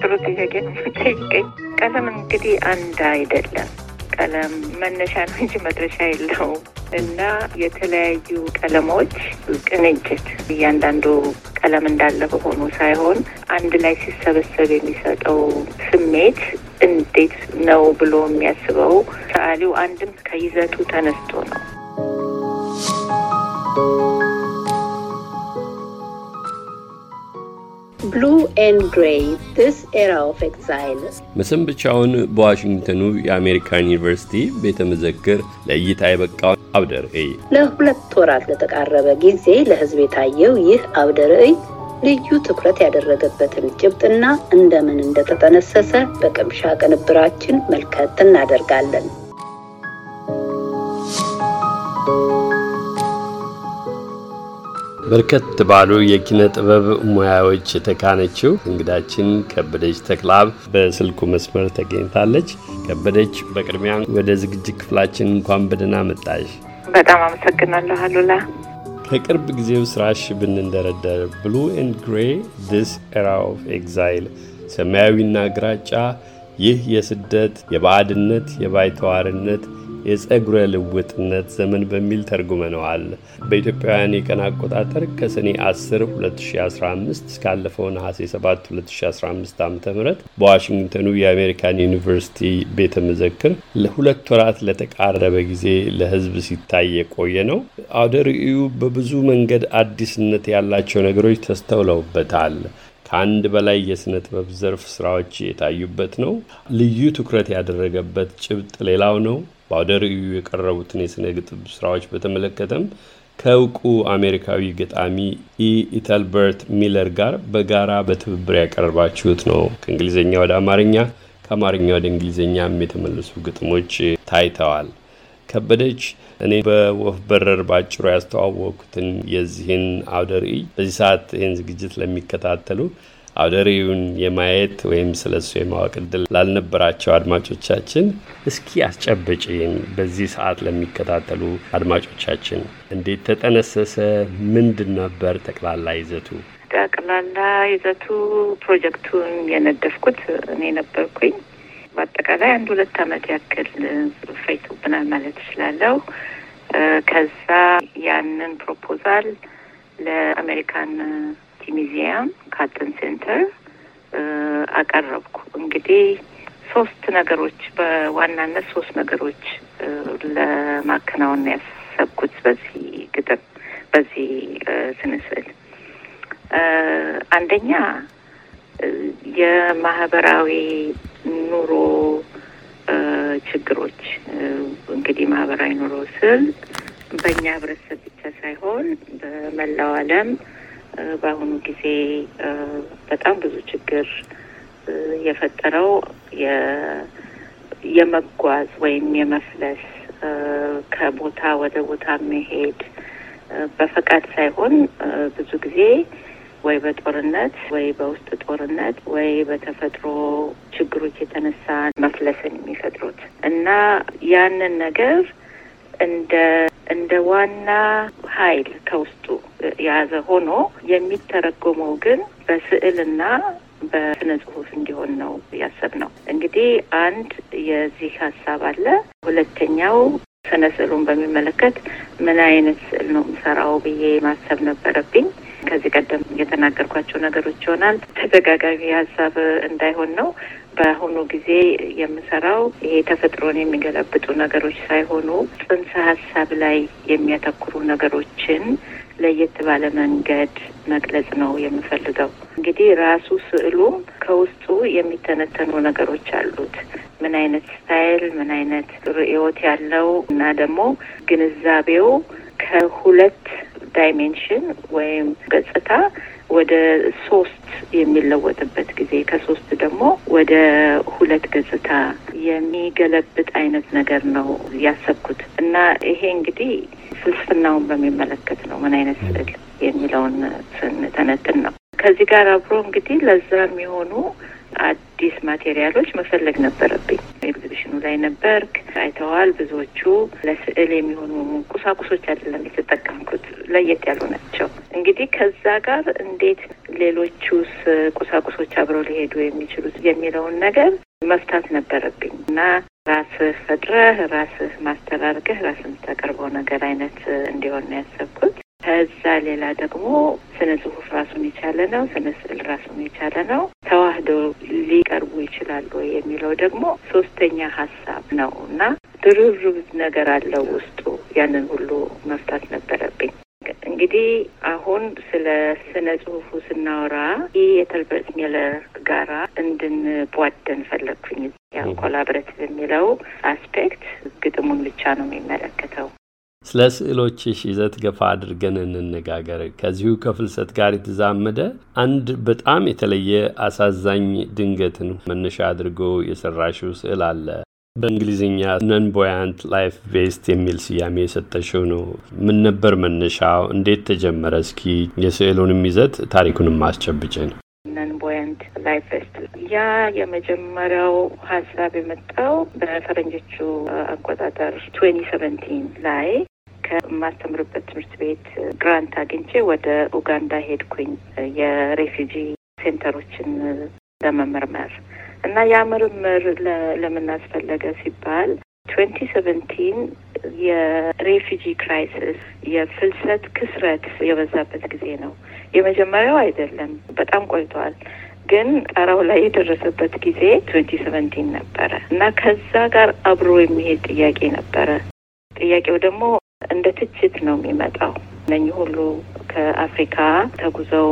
ጥሩ ጥያቄ ጠይቀኝ። ቀለም እንግዲህ አንድ አይደለም። ቀለም መነሻ ነው እንጂ መድረሻ የለውም እና የተለያዩ ቀለሞች ቅንጅት እያንዳንዱ ቀለም እንዳለ በሆኑ ሳይሆን አንድ ላይ ሲሰበሰብ የሚሰጠው ስሜት እንዴት ነው ብሎ የሚያስበው ሰዓሊው አንድም ከይዘቱ ተነስቶ Blue and Gray This Era of Exile መሰንበቻውን በዋሽንግተኑ የአሜሪካን ዩኒቨርሲቲ ቤተ መዘክር ለእይታ የበቃው አውደ ርዕይ ለሁለት ወራት ለተቃረበ ጊዜ ለሕዝብ የታየው ይህ አውደ ርዕይ ልዩ ትኩረት ያደረገበትን ጭብጥና እንደምን እንደተጠነሰሰ በቅምሻ ቅንብራችን መልከት እናደርጋለን። በርከት ባሉ የኪነ ጥበብ ሙያዎች የተካነችው እንግዳችን ከበደች ተክላብ በስልኩ መስመር ተገኝታለች። ከበደች፣ በቅድሚያ ወደ ዝግጅት ክፍላችን እንኳን በደህና መጣሽ። በጣም አመሰግናለሁ አሉላ። ከቅርብ ጊዜው ስራሽ ብንንደረደር Blue and Gray This Era of Exile ሰማያዊና ግራጫ ይህ የስደት የባዕድነት የባይተዋርነት የጸጉረ ልውጥነት ዘመን በሚል ተርጉመነዋል። በኢትዮጵያውያን የቀን አቆጣጠር ከሰኔ 10 2015 እስካለፈው ነሐሴ 7 2015 ዓ ም በዋሽንግተኑ የአሜሪካን ዩኒቨርሲቲ ቤተ መዘክር ለሁለት ወራት ለተቃረበ ጊዜ ለሕዝብ ሲታይ የቆየ ነው። አውደ ርዕዩ በብዙ መንገድ አዲስነት ያላቸው ነገሮች ተስተውለውበታል። ከአንድ በላይ የሥነ ጥበብ ዘርፍ ስራዎች የታዩበት ነው። ልዩ ትኩረት ያደረገበት ጭብጥ ሌላው ነው። በአውደ ርዕዩ የቀረቡትን የሥነ ግጥም ስራዎች በተመለከተም ከእውቁ አሜሪካዊ ገጣሚ ኢ ኢተልበርት ሚለር ጋር በጋራ በትብብር ያቀረባችሁት ነው። ከእንግሊዝኛ ወደ አማርኛ ከአማርኛ ወደ እንግሊዝኛም የተመለሱ ግጥሞች ታይተዋል። ከበደች እኔ በወፍ በረር ባጭሩ ያስተዋወቅኩትን የዚህን አውደ ርዕይ በዚህ ሰዓት ይህን ዝግጅት ለሚከታተሉ አውደ ርዕዩን የማየት ወይም ስለሱ የማወቅ እድል ላልነበራቸው አድማጮቻችን እስኪ አስጨብጭን። በዚህ ሰዓት ለሚከታተሉ አድማጮቻችን እንዴት ተጠነሰሰ? ምንድን ነበር ጠቅላላ ይዘቱ? ጠቅላላ ይዘቱ ፕሮጀክቱን የነደፍኩት እኔ ነበርኩኝ። በአጠቃላይ አንድ ሁለት ዓመት ያክል ፈጅቶብናል ማለት እችላለሁ። ከዛ ያንን proposal ለ American Museum Katzen Center አቀረብኩ። እንግዲህ ሶስት ነገሮች በዋናነት ሶስት ነገሮች ለማከናወን ያሰብኩት በዚህ ግጥም በዚህ ስነ ስዕል አንደኛ የማህበራዊ ኑሮ ችግሮች እንግዲህ ማህበራዊ ኑሮ ስል በእኛ ህብረተሰብ ብቻ ሳይሆን በመላው ዓለም በአሁኑ ጊዜ በጣም ብዙ ችግር የፈጠረው የመጓዝ ወይም የመፍለስ ከቦታ ወደ ቦታ መሄድ በፈቃድ ሳይሆን ብዙ ጊዜ ወይ በጦርነት ወይ በውስጥ ጦርነት ወይ በተፈጥሮ ችግሮች የተነሳ መፍለስን የሚፈጥሩት እና ያንን ነገር እንደ እንደ ዋና ኃይል ከውስጡ የያዘ ሆኖ የሚተረጎመው ግን በስዕልና በስነ ጽሁፍ እንዲሆን ነው ያሰብነው። እንግዲህ አንድ የዚህ ሀሳብ አለ። ሁለተኛው ስነ ስዕሉን በሚመለከት ምን አይነት ስዕል ነው የምሰራው ብዬ ማሰብ ነበረብኝ። ከዚህ ቀደም የተናገርኳቸው ነገሮች ይሆናል ተደጋጋሚ ሀሳብ እንዳይሆን ነው። በአሁኑ ጊዜ የምሰራው ይሄ ተፈጥሮን የሚገለብጡ ነገሮች ሳይሆኑ ጽንሰ ሀሳብ ላይ የሚያተኩሩ ነገሮችን ለየት ባለ መንገድ መግለጽ ነው የምፈልገው። እንግዲህ ራሱ ስዕሉም ከውስጡ የሚተነተኑ ነገሮች አሉት። ምን አይነት style፣ ምን አይነት ርዕዮት ያለው እና ደግሞ ግንዛቤው ከሁለት dimension ወይም ገጽታ ወደ ሶስት የሚለወጥበት ጊዜ ከሶስት ደግሞ ወደ ሁለት ገጽታ የሚገለብጥ አይነት ነገር ነው ያሰብኩት እና ይሄ እንግዲህ ፍልስፍናውን በሚመለከት ነው። ምን አይነት ስዕል የሚለውን ስንተነትን ነው። ከዚህ ጋር አብሮ እንግዲህ ለዛ የሚሆኑ አዲስ material ኦች መፈለግ ነበረብኝ። ኤግዚቢሽኑ ላይ ነበርክ፣ አይተኸዋል። ብዙዎቹ ለስዕል የሚሆኑ ቁሳቁሶች አይደለም የተጠቀምኩት፣ ለየት ያሉ ናቸው። እንግዲህ ከዛ ጋር እንዴት ሌሎቹስ ቁሳቁሶች አብረው ሊሄዱ የሚችሉት የሚለውን ነገር መፍታት ነበረብኝ እና ራስህ ፈጥረህ ራስህ ማስተራርገህ ራስህ የምታቀርበው ነገር አይነት እንዲሆን ነው ያሰብኩት። ከዛ ሌላ ደግሞ ስነ ጽሁፍ ራሱን የቻለ ነው። ስነ ስዕል ራሱን የቻለ ነው። ተዋህዶ ሊቀርቡ ይችላሉ የሚለው ደግሞ ሶስተኛ ሀሳብ ነው እና ድርብርብ ነገር አለው ውስጡ። ያንን ሁሉ መፍታት ነበረብኝ። እንግዲህ አሁን ስለ ስነ ጽሁፉ ስናወራ ከኢተልበርት ሚለር ጋራ እንድንቧደን ፈለግኩኝ። ያው collaborative የሚለው aspect ግጥሙን ብቻ ነው የሚመለከተው። ስለ ስዕሎችሽ ይዘት ገፋ አድርገን እንነጋገር። ከዚሁ ከፍልሰት ጋር የተዛመደ አንድ በጣም የተለየ አሳዛኝ ድንገትን መነሻ አድርጎ የሰራሽው ስዕል አለ። በእንግሊዝኛ Non Life Vest የሚል ስያሜ የሰጠሽው ነው። ምን ነበር መነሻው? እንዴት ተጀመረ? እስኪ የስዕሉንም ይዘት ታሪኩንም አስጨብጭን። Non Buoyant Life Vest ያ የመጀመሪያው ሀሳብ የመጣው በፈረንጆቹ አቆጣጠር twenty seventeen ላይ ከማስተምርበት ትምህርት ቤት grant አግኝቼ ወደ ኡጋንዳ ሄድኩኝ የ refugee center ኦችን ለመመርመር እና ያ ምርምር ለምን አስፈለገ ሲባል twenty seventeen የ refugee crisis የፍልሰት ክስረት የበዛበት ጊዜ ነው። የመጀመሪያው አይደለም፣ በጣም ቆይቷል። ግን ጣራው ላይ የደረሰበት ጊዜ twenty seventeen ነበረ እና ከዛ ጋር አብሮ የሚሄድ ጥያቄ ነበረ። ጥያቄው ደግሞ እንደ ትችት ነው የሚመጣው። እነኚህ ሁሉ ከአፍሪካ ተጉዘው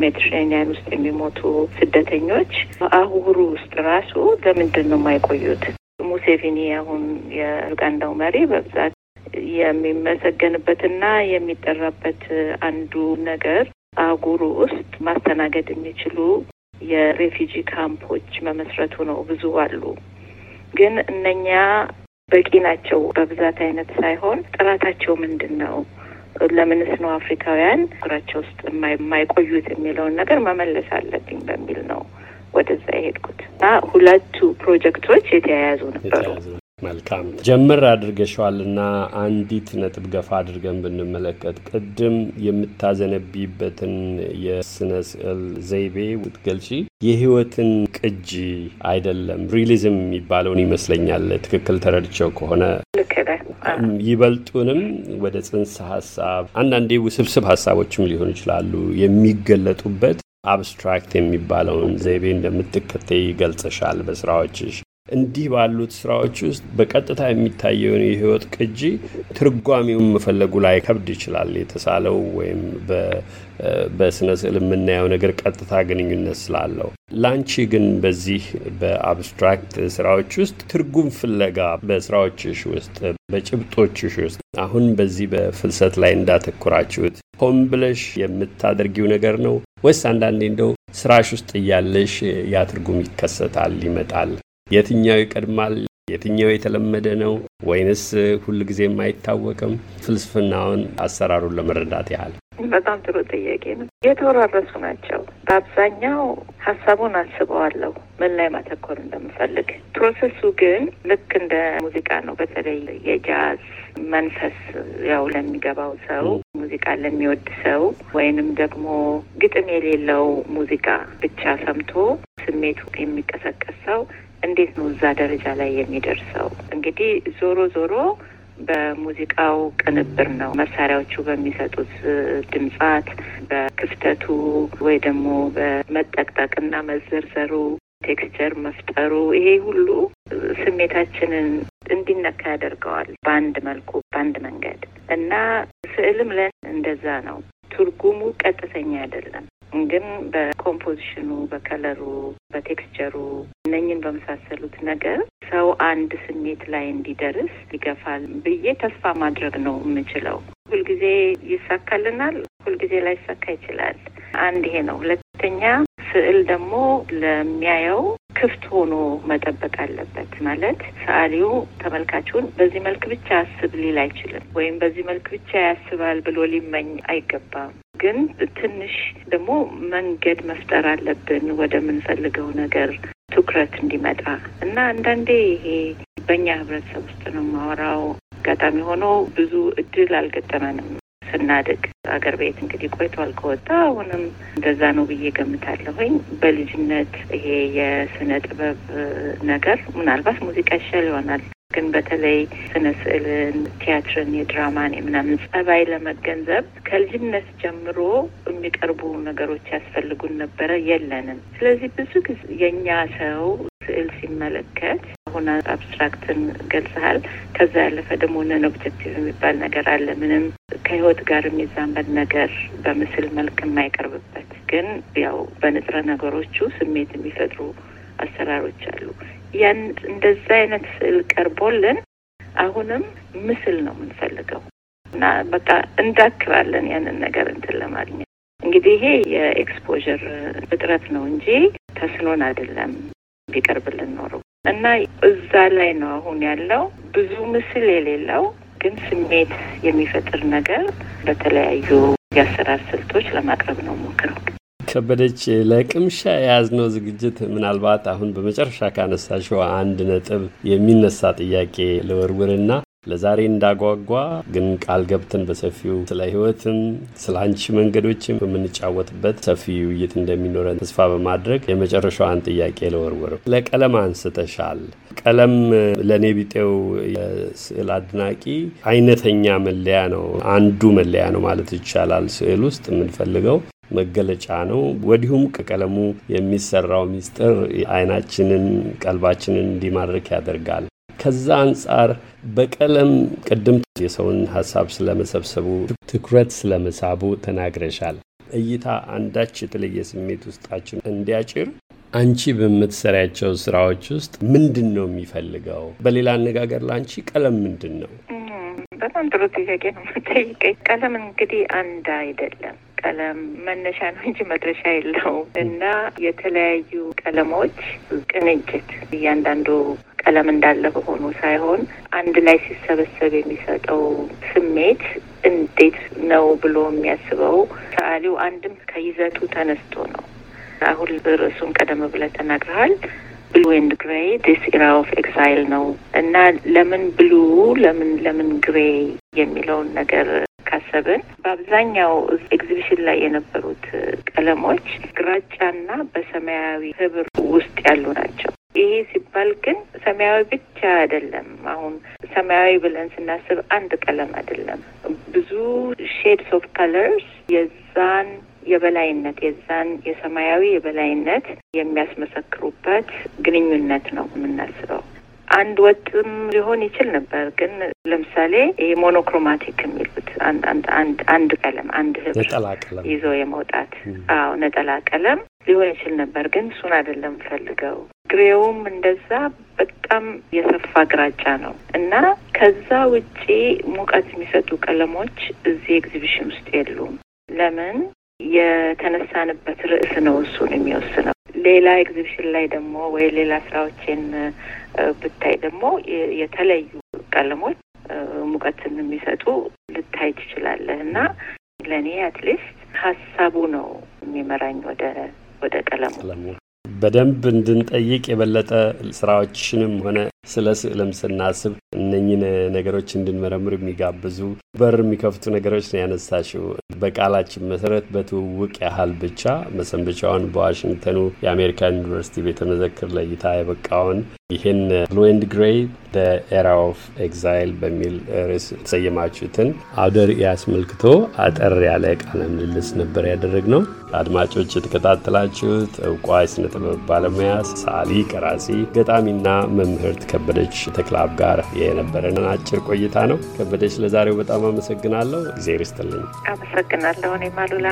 ሜዲትሬኒያን ውስጥ የሚሞቱ ስደተኞች አህጉሩ ውስጥ ራሱ ለምንድን ነው የማይቆዩት? ሙሴቪኒ አሁን የኡጋንዳው መሪ በብዛት የሚመሰገንበትና የሚጠራበት አንዱ ነገር አህጉሩ ውስጥ ማስተናገድ የሚችሉ የሬፊጂ ካምፖች መመስረቱ ነው። ብዙ አሉ፣ ግን እነኛ በቂ ናቸው በብዛት አይነት ሳይሆን ጥራታቸው ምንድን ነው? ለምንስ ነው አፍሪካውያን ሀገራቸው ውስጥ የማይቆዩት የሚለውን ነገር መመለስ አለብኝ በሚል ነው ወደዛ የሄድኩት እና ሁለቱ ፕሮጀክቶች የተያያዙ ነበሩ። መልካም ጀምር አድርገሸዋልና አንዲት ነጥብ ገፋ አድርገን ብንመለከት ቅድም የምታዘነቢበትን የስነ ስዕል ዘይቤ ውትገልጪ የህይወትን ቅጂ አይደለም ሪሊዝም የሚባለውን ይመስለኛል። ትክክል ተረድቸው ከሆነ ይበልጡንም ወደ ጽንሰ ሀሳብ አንዳንዴ ውስብስብ ሀሳቦችም ሊሆኑ ይችላሉ የሚገለጡበት አብስትራክት የሚባለውን ዘይቤ እንደምትከተይ ይገልጽሻል በስራዎችሽ። እንዲህ ባሉት ስራዎች ውስጥ በቀጥታ የሚታየውን የህይወት ቅጂ ትርጓሜውን መፈለጉ ላይ ከብድ ይችላል። የተሳለው ወይም በስነ ስዕል የምናየው ነገር ቀጥታ ግንኙነት ስላለው፣ ላንቺ ግን በዚህ በአብስትራክት ስራዎች ውስጥ ትርጉም ፍለጋ በስራዎችሽ ውስጥ በጭብጦችሽ ውስጥ አሁን በዚህ በፍልሰት ላይ እንዳተኩራችሁት ሆን ብለሽ የምታደርጊው ነገር ነው ወይስ አንዳንዴ እንደው ስራሽ ውስጥ እያለሽ ያ ትርጉም ይከሰታል ይመጣል? የትኛው ይቀድማል? የትኛው የተለመደ ነው ወይንስ ሁል ጊዜም አይታወቅም? ፍልስፍናውን አሰራሩን ለመረዳት ያህል በጣም ጥሩ ጥያቄ ነው። የተወራረሱ ናቸው። በአብዛኛው ሀሳቡን አስበዋለሁ ምን ላይ ማተኮር እንደምፈልግ። process ኡ ግን ልክ እንደ ሙዚቃ ነው። በተለይ የጃዝ መንፈስ ያው ለሚገባው ሰው፣ ሙዚቃ ለሚወድ ሰው ወይንም ደግሞ ግጥም የሌለው ሙዚቃ ብቻ ሰምቶ ስሜቱ የሚቀሰቀስ ሰው እንዴት ነው እዛ ደረጃ ላይ የሚደርሰው? እንግዲህ ዞሮ ዞሮ በሙዚቃው ቅንብር ነው። መሳሪያዎቹ በሚሰጡት ድምጻት፣ በክፍተቱ ወይ ደግሞ በመጠቅጠቅና መዘርዘሩ፣ texture መፍጠሩ ይሄ ሁሉ ስሜታችንን እንዲነካ ያደርገዋል በአንድ መልኩ በአንድ መንገድ እና ስዕልም ለእኔ እንደዛ ነው። ትርጉሙ ቀጥተኛ አይደለም ግን በኮምፖዚሽኑ፣ በከለሩ፣ በቴክስቸሩ እነኝን በመሳሰሉት ነገር ሰው አንድ ስሜት ላይ እንዲደርስ ይገፋል ብዬ ተስፋ ማድረግ ነው የምችለው። ሁልጊዜ ይሳካልናል፣ ሁልጊዜ ላይሳካ ይችላል። አንድ ይሄ ነው። ሁለተኛ ስዕል ደግሞ ለሚያየው ክፍት ሆኖ መጠበቅ አለበት። ማለት ሰዓሊው ተመልካቹን በዚህ መልክ ብቻ አስብ ሊል አይችልም፣ ወይም በዚህ መልክ ብቻ ያስባል ብሎ ሊመኝ አይገባም። ግን ትንሽ ደግሞ መንገድ መፍጠር አለብን ወደምንፈልገው ነገር ትኩረት እንዲመጣ እና አንዳንዴ ይሄ በእኛ ህብረተሰብ ውስጥ ነው የማወራው። አጋጣሚ ሆኖ ብዙ እድል አልገጠመንም ስናድግ አገር ቤት እንግዲህ ቆይቷል ከወጣ አሁንም እንደዛ ነው ብዬ ገምታለሁኝ። በልጅነት ይሄ የስነ ጥበብ ነገር ምናልባት ሙዚቃ ይሻል ይሆናል ግን በተለይ ስነ ስዕልን፣ ቲያትርን፣ የድራማን የምናምን ጸባይ ለመገንዘብ ከልጅነት ጀምሮ የሚቀርቡ ነገሮች ያስፈልጉን ነበረ፣ የለንም። ስለዚህ ብዙ ጊዜ የእኛ ሰው ስዕል ሲመለከት አሁን abstract ን ገልጸሃል። ከዛ ያለፈ ደግሞ non objective የሚባል ነገር አለ። ምንም ከህይወት ጋር የሚዛመድ ነገር በምስል መልክ የማይቀርብበት ግን ያው በንጥረ ነገሮቹ ስሜት የሚፈጥሩ አሰራሮች አሉ። ያን እንደዛ አይነት ስዕል ቀርቦልን አሁንም ምስል ነው የምንፈልገው እና በቃ እንዳክራለን ያንን ነገር እንትን ለማግኘት እንግዲህ ይሄ የኤክስፖዠር እጥረት ነው እንጂ ተስኖን አይደለም ቢቀርብልን ኖሮ እና እዛ ላይ ነው አሁን ያለው ብዙ ምስል የሌለው ግን ስሜት የሚፈጥር ነገር በተለያዩ የአሰራር ስልቶች ለማቅረብ ነው ሞክረው። ከበደች ለቅምሻ የያዝነው ዝግጅት ምናልባት አሁን በመጨረሻ ካነሳሽው አንድ ነጥብ የሚነሳ ጥያቄ ልወርውርና ለዛሬ እንዳጓጓ ግን ቃል ገብተን በሰፊው ስለ ሕይወትም ስለ አንቺ መንገዶችም በምንጫወትበት ሰፊ ውይይት እንደሚኖረን ተስፋ በማድረግ የመጨረሻዋን ጥያቄ ልወርውር። ለቀለም አንስተሻል። ቀለም ለእኔ ቢጤው የስዕል አድናቂ አይነተኛ መለያ ነው፣ አንዱ መለያ ነው ማለት ይቻላል። ስዕል ውስጥ የምንፈልገው መገለጫ ነው። ወዲሁም ከቀለሙ የሚሰራው ሚስጥር አይናችንን፣ ቀልባችንን እንዲማርክ ያደርጋል። ከዛ አንጻር በቀለም ቅድም የሰውን ሀሳብ ስለመሰብሰቡ ትኩረት ስለመሳቡ ተናግረሻል። እይታ አንዳች የተለየ ስሜት ውስጣችን እንዲያጭር አንቺ በምትሰሪያቸው ስራዎች ውስጥ ምንድን ነው የሚፈልገው? በሌላ አነጋገር ለአንቺ ቀለም ምንድን ነው? በጣም ጥሩ ጥያቄ ነው የምጠይቀኝ። ቀለም እንግዲህ አንድ አይደለም። ቀለም መነሻ ነው እንጂ መድረሻ የለውም እና የተለያዩ ቀለሞች ቅንጅት እያንዳንዱ ቀለም እንዳለ መሆኑ ሳይሆን አንድ ላይ ሲሰበሰብ የሚሰጠው ስሜት እንዴት ነው ብሎ የሚያስበው ሰዓሊው አንድም ከይዘቱ ተነስቶ ነው። አሁን ርዕሱን ቀደም ብለህ ተናግረሃል። Blue and Gray this era of exile ነው እና ለምን blue ለምን ለምን gray የሚለውን ነገር ካሰብን በአብዛኛው ኤግዚቢሽን ላይ የነበሩት ቀለሞች ግራጫና በሰማያዊ ህብር ውስጥ ያሉ ናቸው። ይሄ ሲባል ግን ሰማያዊ ብቻ አይደለም። አሁን ሰማያዊ ብለን ስናስብ አንድ ቀለም አይደለም። ብዙ shades of colors የዛን የበላይነት የዛን የሰማያዊ የበላይነት የሚያስመሰክሩበት ግንኙነት ነው የምናስበው። አንድ ወጥም ሊሆን ይችል ነበር። ግን ለምሳሌ ይሄ monochromatic የሚሉት አንድ አንድ ቀለም አንድ ህብር ይዞ የመውጣት አዎ፣ ነጠላ ቀለም ሊሆን ይችል ነበር። ግን እሱን አይደለም የፈልገው። gray ውም እንደዛ በጣም የሰፋ ግራጫ ነው እና ከዛ ውጪ ሙቀት የሚሰጡ ቀለሞች እዚህ ኤግዚቢሽን ውስጥ የሉም። ለምን? የተነሳንበት ርዕስ ነው እሱን የሚወስነው። ሌላ ኤግዚቢሽን ላይ ደግሞ ወይ ሌላ ስራዎችን ብታይ ደግሞ የተለዩ ቀለሞች ሙቀትን የሚሰጡ ልታይ ትችላለህ እና ለእኔ at least ሀሳቡ ነው የሚመራኝ ወደ ወደ ቀለሙ በደንብ እንድንጠይቅ የበለጠ ስራዎችንም ሆነ ስለ ስዕልም ስናስብ እነኝን ነገሮች እንድንመረምር የሚጋብዙ በር የሚከፍቱ ነገሮች ነው ያነሳሽው። በቃላችን መሰረት በትውውቅ ያህል ብቻ መሰንበቻውን በዋሽንግተኑ የአሜሪካን ዩኒቨርሲቲ ቤተ መዘክር ለእይታ የበቃውን ይህን Blue and Gray era of exile በሚል ርዕስ የተሰየማችሁትን አውደ ርዕይ አስመልክቶ አጠር ያለ ቃለ ምልልስ ነበር ያደረግነው። አድማጮች የተከታተላችሁት እውቋ የስነ ጥበብ ባለሙያ ሰዓሊ፣ ቀራጺ፣ ገጣሚና መምህርት ከበደች ተክላብ ጋር የነበረንን አጭር ቆይታ ነው። ከበደች ለዛሬው በጣም አመሰግናለሁ። እግዜር ይስጥልኝ። አመሰግናለሁ እኔም አሉላ